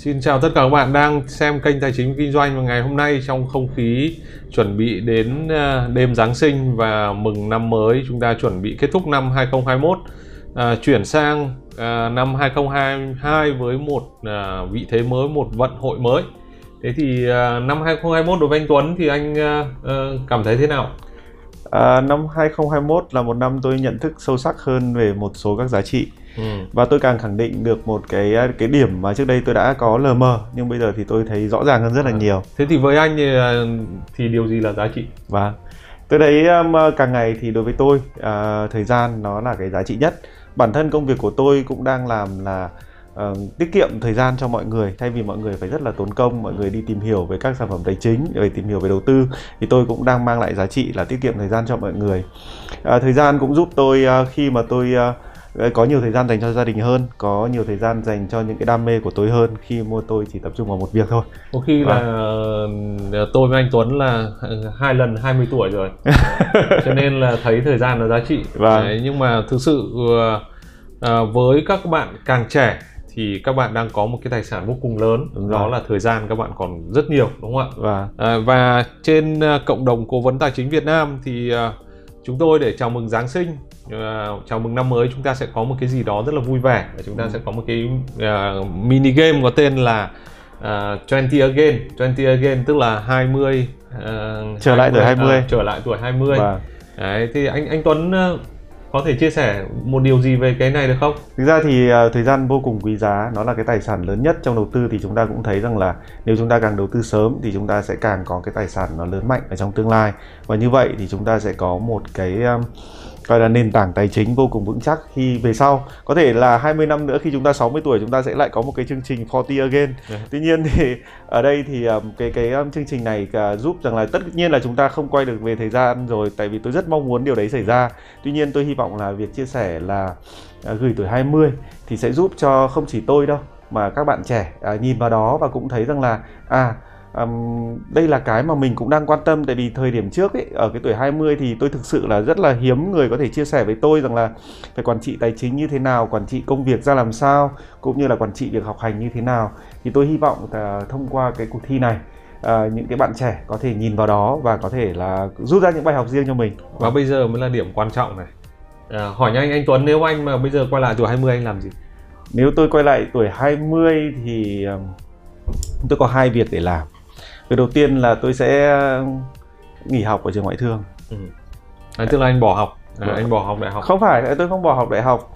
Xin chào tất cả các bạn đang xem kênh Tài chính Kinh doanh và ngày hôm nay trong không khí chuẩn bị đến ờ, đêm Giáng sinh và mừng năm mới chúng ta chuẩn bị kết thúc năm 2021 à, ờ, chuyển sang à, năm 2022 với một à, vị thế mới, một vận hội mới. Thế thì à, năm 2021 đối với anh Tuấn thì anh à, cảm thấy thế nào? À, năm 2021 là một năm tôi nhận thức sâu sắc hơn về một số các giá trị ừ. và tôi càng khẳng định được một cái cái điểm mà trước đây tôi đã có lờ mờ nhưng bây giờ thì tôi thấy rõ ràng hơn rất là à. nhiều. Thế thì với anh thì, à, thì điều gì là giá trị? Và tôi thấy um, càng ngày thì đối với tôi uh, thời gian nó là cái giá trị nhất. Bản thân công việc của tôi cũng đang làm là uh, tiết kiệm thời gian cho mọi người thay vì mọi người phải rất là tốn công mọi người đi tìm hiểu về các sản phẩm tài chính về tìm hiểu về đầu tư thì tôi cũng đang mang lại giá trị là tiết kiệm thời gian cho mọi người uh, thời gian cũng giúp tôi uh, khi mà tôi uh, có nhiều thời gian dành cho gia đình hơn có nhiều thời gian dành cho những cái đam mê của tôi hơn khi mua tôi chỉ tập trung vào một việc thôi. Có khi là à. tôi với anh Tuấn là hai lần 20 tuổi rồi. Cho nên là thấy thời gian là giá trị. Vâng. Đấy, nhưng mà thực sự uh, với các bạn càng trẻ thì các bạn đang có một cái tài sản vô cùng lớn. Đúng đó là thời gian các bạn còn rất nhiều đúng không ạ? Và à, và trên cộng đồng cố vấn tài chính Việt Nam thì uh, chúng tôi để chào mừng Giáng sinh uh, chào mừng năm mới chúng ta sẽ có một cái gì đó rất là vui vẻ. Và chúng ta ừ. sẽ có một cái uh, mini game có tên là uh, 20 again. 20 again tức là 20 uh, trở 20, lại tuổi 20 uh, trở lại tuổi 20 và... Đấy, thì anh anh Tuấn uh, có thể chia sẻ một điều gì về cái này được không? Thực ra thì uh, thời gian vô cùng quý giá, nó là cái tài sản lớn nhất trong đầu tư thì chúng ta cũng thấy rằng là nếu chúng ta càng đầu tư sớm thì chúng ta sẽ càng có cái tài sản nó lớn mạnh ở trong tương lai và như vậy thì chúng ta sẽ có một cái um, gọi là nền tảng tài chính vô cùng vững chắc khi về sau có thể là 20 năm nữa khi chúng ta 60 tuổi chúng ta sẽ lại có một cái chương trình 40 again yeah. Dạ. tuy nhiên thì ở đây thì um, cái cái um, chương trình này uh, giúp rằng là tất nhiên là chúng ta không quay được về thời gian rồi tại vì tôi rất mong muốn điều đấy xảy ra tuy nhiên tôi hy vọng là việc chia sẻ là gửi tuổi 20 thì sẽ giúp cho không chỉ tôi đâu mà các bạn trẻ uh, nhìn vào đó và cũng thấy rằng là à um, đây là cái mà mình cũng đang quan tâm tại vì thời điểm trước ấy ở cái tuổi 20 thì tôi thực sự là rất là hiếm người có thể chia sẻ với tôi rằng là phải quản trị tài chính như thế nào quản trị công việc ra làm sao cũng như là quản trị việc học hành như thế nào. Thì tôi hy vọng là thông qua cái cuộc thi này À, những cái bạn trẻ có thể nhìn vào đó và có thể là rút ra những bài học riêng cho mình. Và bây giờ mới là điểm quan trọng này. À, hỏi nhanh anh Tuấn nếu anh mà bây giờ quay lại tuổi 20 anh làm gì? Nếu tôi quay lại tuổi 20 thì tôi có hai việc để làm việc đầu tiên là tôi sẽ nghỉ học ở trường ngoại thương. Ừ. à, tức là anh bỏ học. À, vâng. anh bỏ học đại học. Không phải tôi không bỏ học đại học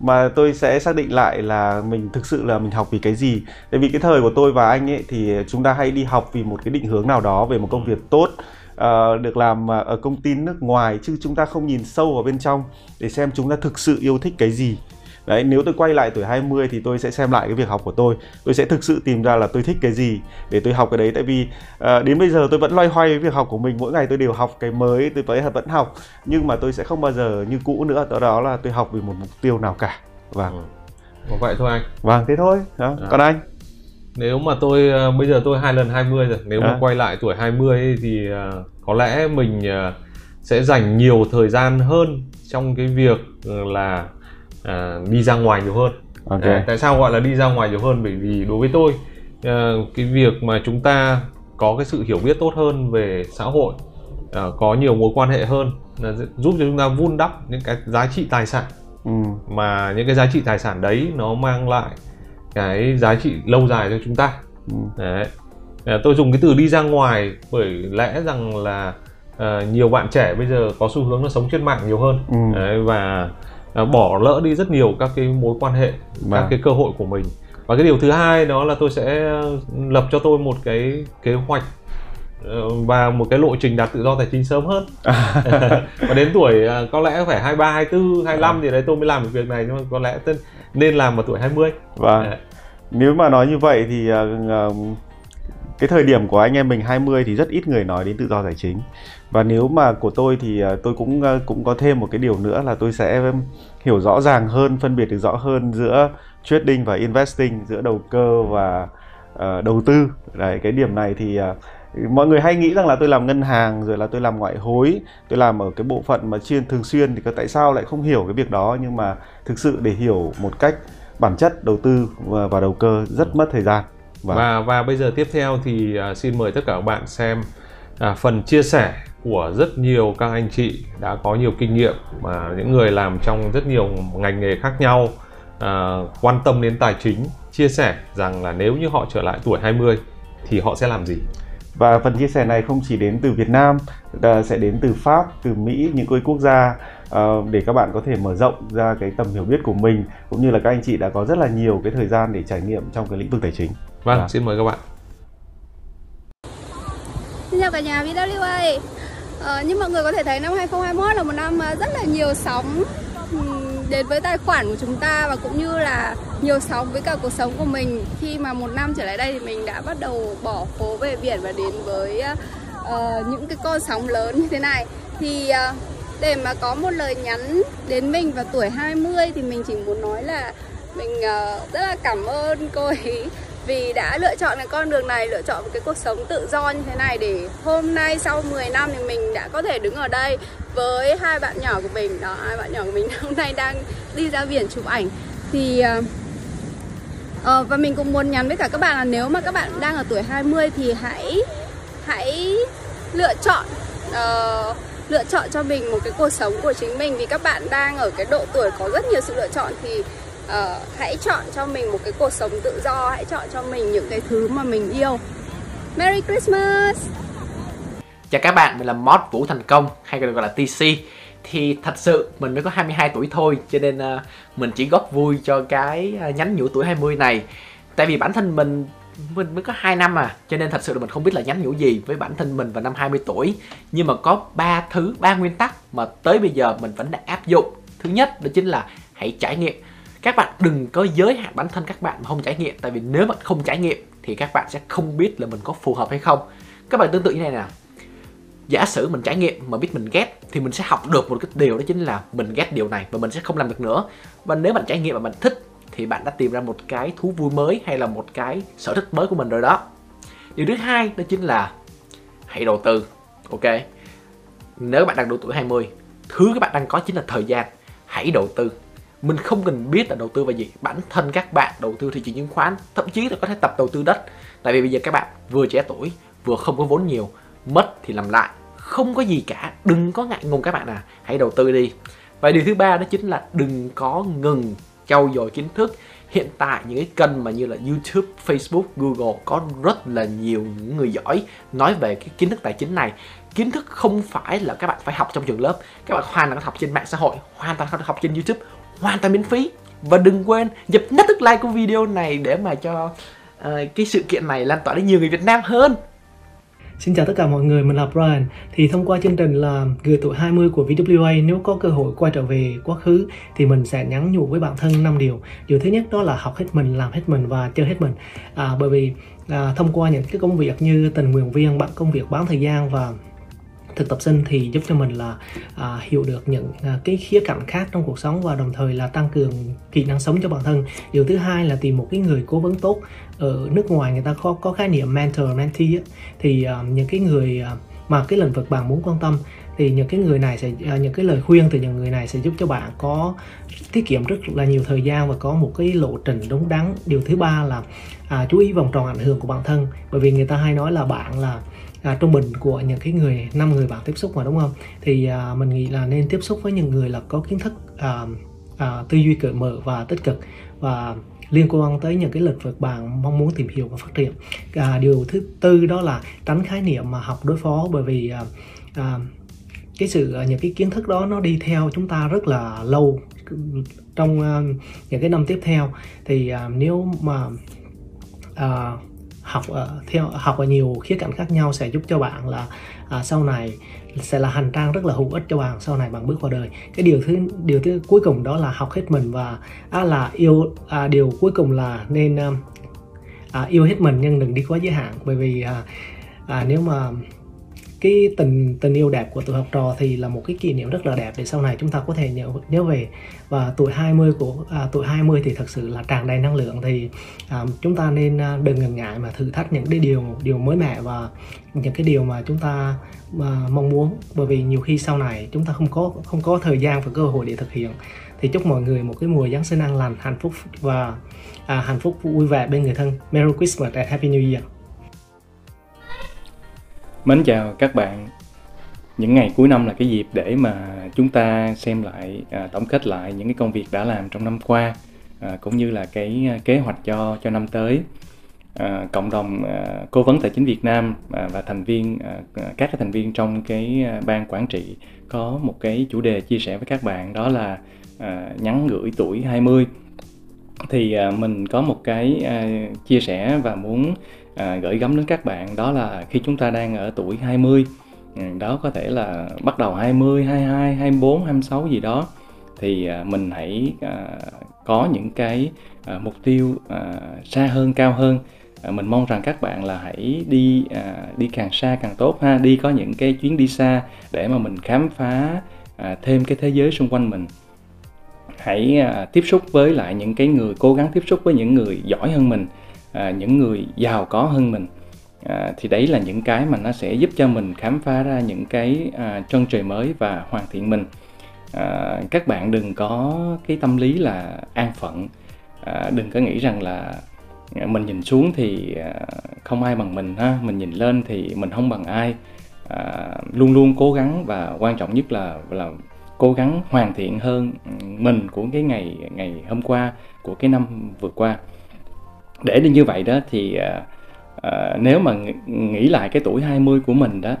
mà tôi sẽ xác định lại là mình thực sự là mình học vì cái gì. Tại vì cái thời của tôi và anh ấy thì chúng ta hay đi học vì một cái định hướng nào đó về một công việc tốt uh, được làm ở công ty nước ngoài chứ chúng ta không nhìn sâu vào bên trong để xem chúng ta thực sự yêu thích cái gì Đấy, nếu tôi quay lại tuổi 20 thì tôi sẽ xem lại cái việc học của tôi. Tôi sẽ thực sự tìm ra là tôi thích cái gì để tôi học cái đấy. Tại vì uh, đến bây giờ tôi vẫn loay hoay với việc học của mình. Mỗi ngày tôi đều học cái mới, tôi vẫn vẫn học. Nhưng mà tôi sẽ không bao giờ như cũ nữa. Đó, đó là tôi học vì một mục tiêu nào cả. Vâng. Ừ. vậy thôi anh. Vâng, thế thôi. Đó. À. Còn anh? Nếu mà tôi uh, bây giờ tôi hai lần 20 rồi. Nếu à. mà quay lại tuổi 20 ấy, thì uh, có lẽ mình uh, sẽ dành nhiều thời gian hơn trong cái việc là à, đi ra ngoài nhiều hơn okay. à, tại sao gọi là đi ra ngoài nhiều hơn bởi vì đối với tôi à, cái việc mà chúng ta có cái sự hiểu biết tốt hơn về xã hội à, có nhiều mối quan hệ hơn là giúp cho chúng ta vun đắp những cái giá trị tài sản ừ. mà những cái giá trị tài sản đấy nó mang lại cái giá trị lâu dài cho chúng ta ừ. đấy à, tôi dùng cái từ đi ra ngoài bởi lẽ rằng là à, nhiều bạn trẻ bây giờ có xu hướng nó sống trên mạng nhiều hơn ừ. đấy, và bỏ lỡ đi rất nhiều các cái mối quan hệ và. các vâng. cái cơ hội của mình và cái điều thứ hai đó là tôi sẽ lập cho tôi một cái kế hoạch ờ, và một cái lộ trình đạt tự do tài chính sớm hơn và đến tuổi à, có lẽ phải 23, 24, 25 à. thì đấy tôi mới làm được việc này nhưng mà có lẽ nên làm vào tuổi 20 và vâng. nếu mà nói như vậy thì uh, cái thời điểm của anh em mình 20 thì rất ít người nói đến tự do tài chính. Và nếu mà của tôi thì à, tôi cũng à, cũng có thêm một cái điều nữa là tôi sẽ hiểu rõ ràng hơn phân biệt được rõ hơn giữa trading và investing giữa đầu cơ và uh, đầu tư. Đấy cái điểm này thì uh, mọi người hay nghĩ rằng là tôi làm ngân hàng rồi là tôi làm ngoại hối tôi làm ở cái bộ phận mà chuyên thường xuyên thì tại sao lại không hiểu cái việc đó? Nhưng mà thực sự để hiểu một cách bản chất đầu tư và đầu cơ rất mất thời gian vâng. và và bây giờ tiếp theo thì uh, xin mời tất cả các bạn xem uh, phần chia sẻ của rất nhiều các anh chị đã có nhiều kinh nghiệm mà những người làm trong rất nhiều ngành nghề khác nhau uh, quan tâm đến tài chính chia sẻ rằng là nếu như họ trở lại tuổi 20 thì họ sẽ làm gì và phần chia sẻ này không chỉ đến từ Việt Nam sẽ đến từ Pháp, từ Mỹ, những cái quốc gia uh, để các bạn có thể mở rộng ra cái tầm hiểu biết của mình cũng như là các anh chị đã có rất là nhiều cái thời gian để trải nghiệm trong cái lĩnh vực tài chính. Vâng, à. xin mời các bạn. Xin chào cả nhà VWA. Ờ, như mọi người có thể thấy năm 2021 là một năm rất là nhiều sóng đến với tài khoản của chúng ta và cũng như là nhiều sóng với cả cuộc sống của mình khi mà một năm trở lại đây thì mình đã bắt đầu bỏ phố về biển và đến với uh, những cái con sóng lớn như thế này thì uh, để mà có một lời nhắn đến mình vào tuổi 20 thì mình chỉ muốn nói là mình uh, rất là cảm ơn cô ấy vì đã lựa chọn cái con đường này lựa chọn một cái cuộc sống tự do như thế này để hôm nay sau 10 năm thì mình đã có thể đứng ở đây với hai bạn nhỏ của mình. Đó hai bạn nhỏ của mình hôm nay đang đi ra biển chụp ảnh. Thì uh, và mình cũng muốn nhắn với cả các bạn là nếu mà các bạn đang ở tuổi 20 thì hãy hãy lựa chọn uh, lựa chọn cho mình một cái cuộc sống của chính mình. Vì các bạn đang ở cái độ tuổi có rất nhiều sự lựa chọn thì uh, hãy chọn cho mình một cái cuộc sống tự do hãy chọn cho mình những cái thứ mà mình yêu. Merry Christmas! Chào các bạn, mình là Mod Vũ Thành Công hay còn gọi là TC Thì thật sự mình mới có 22 tuổi thôi Cho nên uh, mình chỉ góp vui cho cái uh, nhánh nhũ tuổi 20 này. Tại vì bản thân mình mình mới có 2 năm à Cho nên thật sự là mình không biết là nhánh nhũ gì với bản thân mình vào năm 20 tuổi. Nhưng mà có ba thứ, ba nguyên tắc mà tới bây giờ mình vẫn đã áp dụng. Thứ nhất đó chính là hãy trải nghiệm các bạn đừng có giới hạn bản thân các bạn mà không trải nghiệm. Tại vì nếu bạn không trải nghiệm thì các bạn sẽ không biết là mình có phù hợp hay không. Các bạn tương tự như này nè. Giả sử mình trải nghiệm mà biết mình ghét thì mình sẽ học được một cái điều đó chính là mình ghét điều này và mình sẽ không làm được nữa. Và nếu bạn trải nghiệm mà bạn thích thì bạn đã tìm ra một cái thú vui mới hay là một cái sở thích mới của mình rồi đó. Điều thứ hai đó chính là hãy đầu tư, ok? Nếu bạn đang độ tuổi 20 thứ các bạn đang có chính là thời gian, hãy đầu tư mình không cần biết là đầu tư vào gì. Bản thân các bạn đầu tư thị trường chứng khoán thậm chí là có thể tập đầu tư đất. Tại vì bây giờ các bạn vừa trẻ tuổi vừa không có vốn nhiều mất thì làm lại. Không có gì cả. Đừng có ngại ngùng các bạn à. Hãy đầu tư đi. Và điều thứ ba đó chính là đừng có ngừng trau dồi kiến thức. Hiện tại những cái kênh mà như là YouTube, Facebook, Google có rất là nhiều những người giỏi nói về cái kiến thức tài chính này. Kiến thức không phải là các bạn phải học trong trường lớp. Các bạn hoàn toàn có học trên mạng xã hội hoàn toàn có học trên YouTube hoàn toàn miễn phí và đừng quên dập nút thức like của video này để mà cho uh, cái sự kiện này lan tỏa đến nhiều người Việt Nam hơn Xin chào tất cả mọi người, mình là Brian. Thì thông qua chương trình là người tuổi 20 của VWA nếu có cơ hội quay trở về quá khứ thì mình sẽ nhắn nhủ với bản thân 5 điều. Điều thứ nhất đó là học hết mình, làm hết mình và chơi hết mình. À, bởi vì à, thông qua những cái công việc như tình nguyện viên, bạn công việc bán thời gian và thực tập sinh thì giúp cho mình là à, hiểu được những à, cái khía cạnh khác trong cuộc sống và đồng thời là tăng cường kỹ năng sống cho bản thân. Điều thứ hai là tìm một cái người cố vấn tốt. Ở nước ngoài người ta có có khái niệm mentor mentee ấy, thì à, những cái người à, mà cái lĩnh vực bạn muốn quan tâm thì những cái người này sẽ à, những cái lời khuyên từ những người này sẽ giúp cho bạn có tiết kiệm rất là nhiều thời gian và có một cái lộ trình đúng đắn. Điều thứ ba là à, chú ý vòng tròn ảnh hưởng của bản thân. Bởi vì người ta hay nói là bạn là à, trung bình của những cái người năm người bạn tiếp xúc mà đúng không? Thì à, mình nghĩ là nên tiếp xúc với những người là có kiến thức à, à, tư duy cởi mở và tích cực và liên quan tới những cái lĩnh vực bạn mong muốn tìm hiểu và phát triển. À, điều thứ tư đó là tránh khái niệm mà học đối phó bởi vì à, à, cái sự à, những cái kiến thức đó nó đi theo chúng ta rất là lâu trong uh, những cái năm tiếp theo. Thì uh, nếu mà uh, học ở theo học ở nhiều khía cạnh khác nhau sẽ giúp cho bạn là à, sau này sẽ là hành trang rất là hữu ích cho bạn sau này bạn bước vào đời. Cái điều thứ điều thứ cuối cùng đó là học hết mình và à, là yêu à, điều cuối cùng là nên à, yêu hết mình nhưng đừng đi quá giới hạn. Bởi vì à, à, nếu mà cái tình tình yêu đẹp của tuổi học trò thì là một cái kỷ niệm rất là đẹp để sau này chúng ta có thể nhớ nhớ về. Và tuổi 20 của à, tuổi 20 thì thật sự là tràn đầy năng lượng thì à, chúng ta nên à, đừng ngần ngại mà thử thách những cái điều điều mới mẻ và những cái điều mà chúng ta mà mong muốn. Bởi vì nhiều khi sau này chúng ta không có không có thời gian và cơ hội để thực hiện. Thì chúc mọi người một cái mùa Giáng sinh an lành hạnh phúc và à, hạnh phúc vui vẻ bên người thân. Merry Christmas and Happy New Year. Mến chào các bạn. Những ngày cuối năm là cái dịp để mà chúng ta xem lại à, tổng kết lại những cái công việc đã làm trong năm qua à, cũng như là cái à, kế hoạch cho cho năm tới. À, cộng đồng à, cố vấn tài chính Việt Nam à, và thành viên à, à các cái thành viên trong cái à, ban quản trị có một cái chủ đề chia sẻ với các bạn đó là à, nhắn gửi tuổi 20 thì à, mình có một cái à, chia sẻ và muốn à, gửi gắm đến các bạn đó là khi chúng ta đang ở tuổi 20 ừ, đó có thể là bắt đầu 20, 22, 24, 26 gì đó thì à, mình hãy à, có những cái à, mục tiêu à, xa hơn cao hơn. À, mình mong rằng các bạn là hãy đi à, đi càng xa càng tốt ha đi có những cái chuyến đi xa để mà mình khám phá à, thêm cái thế giới xung quanh mình. Hãy à, tiếp xúc với lại những cái người cố gắng tiếp xúc với những người giỏi hơn mình à, những người giàu có hơn mình. À, thì đấy là những cái mà nó sẽ giúp cho mình khám phá ra những cái à, chân trời mới và hoàn thiện mình. À, các bạn đừng có cái tâm lý là an phận. À, đừng có nghĩ rằng là à, mình nhìn xuống thì à, không ai bằng mình ha mình nhìn lên thì mình không bằng ai. À, luôn luôn cố gắng và quan trọng nhất là là cố gắng hoàn thiện hơn mình của cái ngày ngày hôm qua của cái năm vừa qua để đi như vậy đó thì à, à, nếu mà nghĩ lại cái tuổi 20 của mình đó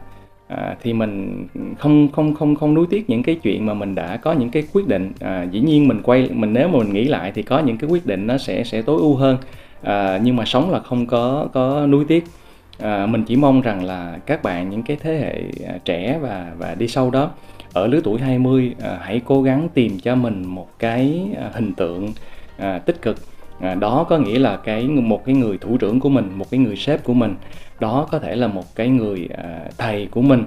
à, thì mình không không không không nuối tiếc những cái chuyện mà mình đã có những cái quyết định. À, dĩ nhiên mình quay mình nếu mà mình nghĩ lại thì có những cái quyết định nó sẽ sẽ tối ưu hơn. À, nhưng mà sống là không có có nuối tiếc. À, mình chỉ mong rằng là các bạn những cái thế hệ à, trẻ và và đi sau đó ở lứa tuổi 20 à, hãy cố gắng tìm cho mình một cái à, hình tượng à, tích cực à, đó có nghĩa là cái một cái người thủ trưởng của mình một cái người sếp của mình đó có thể là một cái người à, thầy của mình.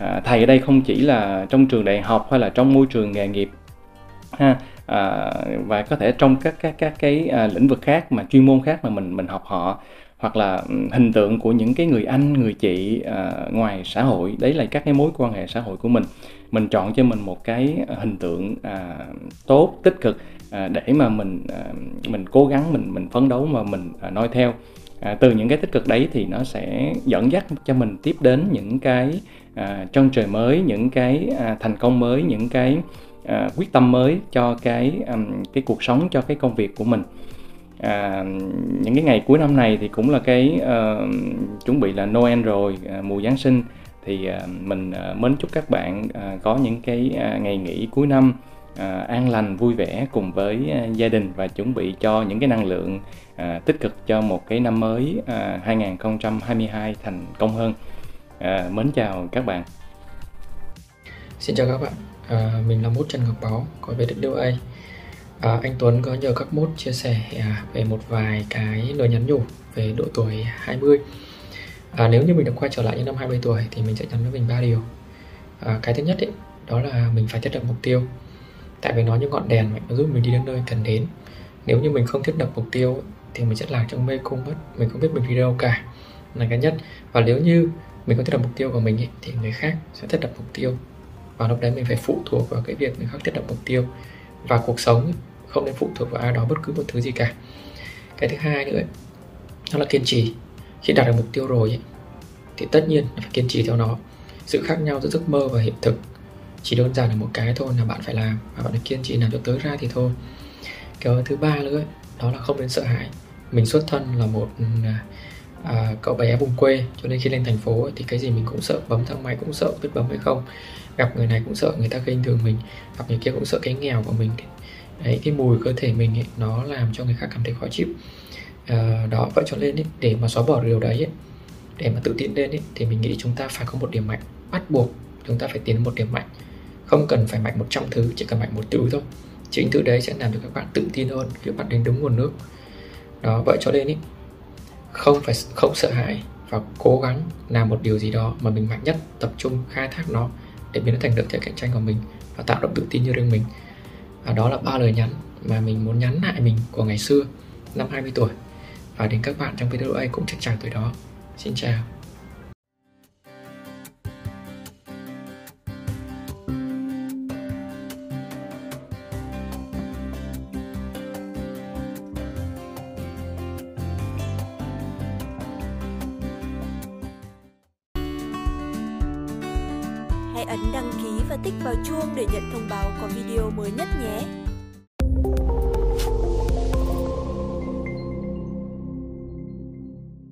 À, thầy ở đây không chỉ là trong trường đại học hay là trong môi trường nghề nghiệp ha à, và có thể trong các các các cái à, lĩnh vực khác mà chuyên môn khác mà mình mình học họ hoặc là ừ, hình tượng của những cái người anh người chị à, ngoài xã hội. Đấy là các cái mối quan hệ xã hội của mình. Mình chọn cho mình một cái à, hình tượng à, tốt tích cực à, để mà mình à, mình cố gắng mình mình phấn đấu mà mình à, noi theo. À, từ những cái tích cực đấy thì nó sẽ dẫn dắt cho mình tiếp đến những cái à, chân trời mới những cái à, thành công mới những cái à, quyết tâm mới cho cái um, cái cuộc sống cho cái công việc của mình à, những cái ngày cuối năm này thì cũng là cái uh, chuẩn bị là Noel rồi uh, mùa Giáng sinh. Thì uh, mình uh, mến chúc các bạn uh, có những cái uh, ngày nghỉ cuối năm uh, an lành vui vẻ cùng với uh, gia đình và chuẩn bị cho những cái năng lượng uh, tích cực cho một cái năm mới uh, 2022 thành công hơn. Uh, mến chào các bạn. Xin chào các bạn, à, mình là Mút Trần Ngọc Báo, có về được WA à, Anh Tuấn có nhờ các Mốt chia sẻ à, về một vài cái lời nhắn nhủ về độ tuổi 20 à, Nếu như mình được quay trở lại những năm 20 tuổi thì mình sẽ nhắn với mình ba điều. À, Cái thứ nhất ấy, đó là mình phải thiết lập mục tiêu. Tại vì nó như ngọn đèn mà nó giúp mình đi đến nơi cần đến. Nếu như mình không thiết lập mục tiêu thì mình sẽ lạc trong mê cung mất Mình không biết mình đi đâu cả. Là cái nhất. Và nếu như mình có thiết lập mục tiêu của mình ấy, thì người khác sẽ thiết lập mục tiêu. Và lúc đấy mình phải phụ thuộc vào cái việc người khác thiết lập mục tiêu. Và cuộc sống không nên phụ thuộc vào ai đó bất cứ một thứ gì cả. Cái thứ hai nữa đó là kiên trì. Khi đạt được mục tiêu rồi ấy, thì tất nhiên phải kiên trì theo nó. Sự khác nhau giữa giấc mơ và hiện thực chỉ đơn giản là một cái thôi là bạn phải làm và bạn phải kiên trì làm cho tới ra thì thôi. Cái thứ ba nữa ấy, đó là không nên sợ hãi. Mình xuất thân là một à, à, cậu bé vùng quê cho nên khi lên thành phố ấy, thì cái gì mình cũng sợ bấm thang máy cũng sợ biết bấm hay không. Gặp người này cũng sợ người ta khinh thường mình gặp người kia cũng sợ cái nghèo của mình đấy cái mùi cơ thể mình ấy, nó làm cho người khác cảm thấy khó chịu. À, đó vậy cho nên ấy, để mà xóa bỏ điều đấy ấy, để mà tự tin lên ấy, thì mình nghĩ chúng ta phải có một điểm mạnh. Bắt buộc chúng ta phải tiến một điểm mạnh. Không cần phải mạnh 100 thứ chỉ cần mạnh một thứ thôi. Chính thứ đấy sẽ làm cho các bạn tự tin hơn khi bạn đến đúng nguồn nước. Đó vậy cho nên ý không phải không sợ hãi và cố gắng làm một điều gì đó mà mình mạnh nhất tập trung khai thác nó để biến nó thành lợi thế cạnh tranh của mình và tạo động tự tin như riêng mình và đó là ba lời nhắn mà mình muốn nhắn lại mình của ngày xưa, năm 20 tuổi. Và đến các bạn trong video ấy cũng chắc chắn tuổi đó. Xin chào. Hãy ấn đăng ký và tích vào chuông để nhận thông báo có video mới nhất.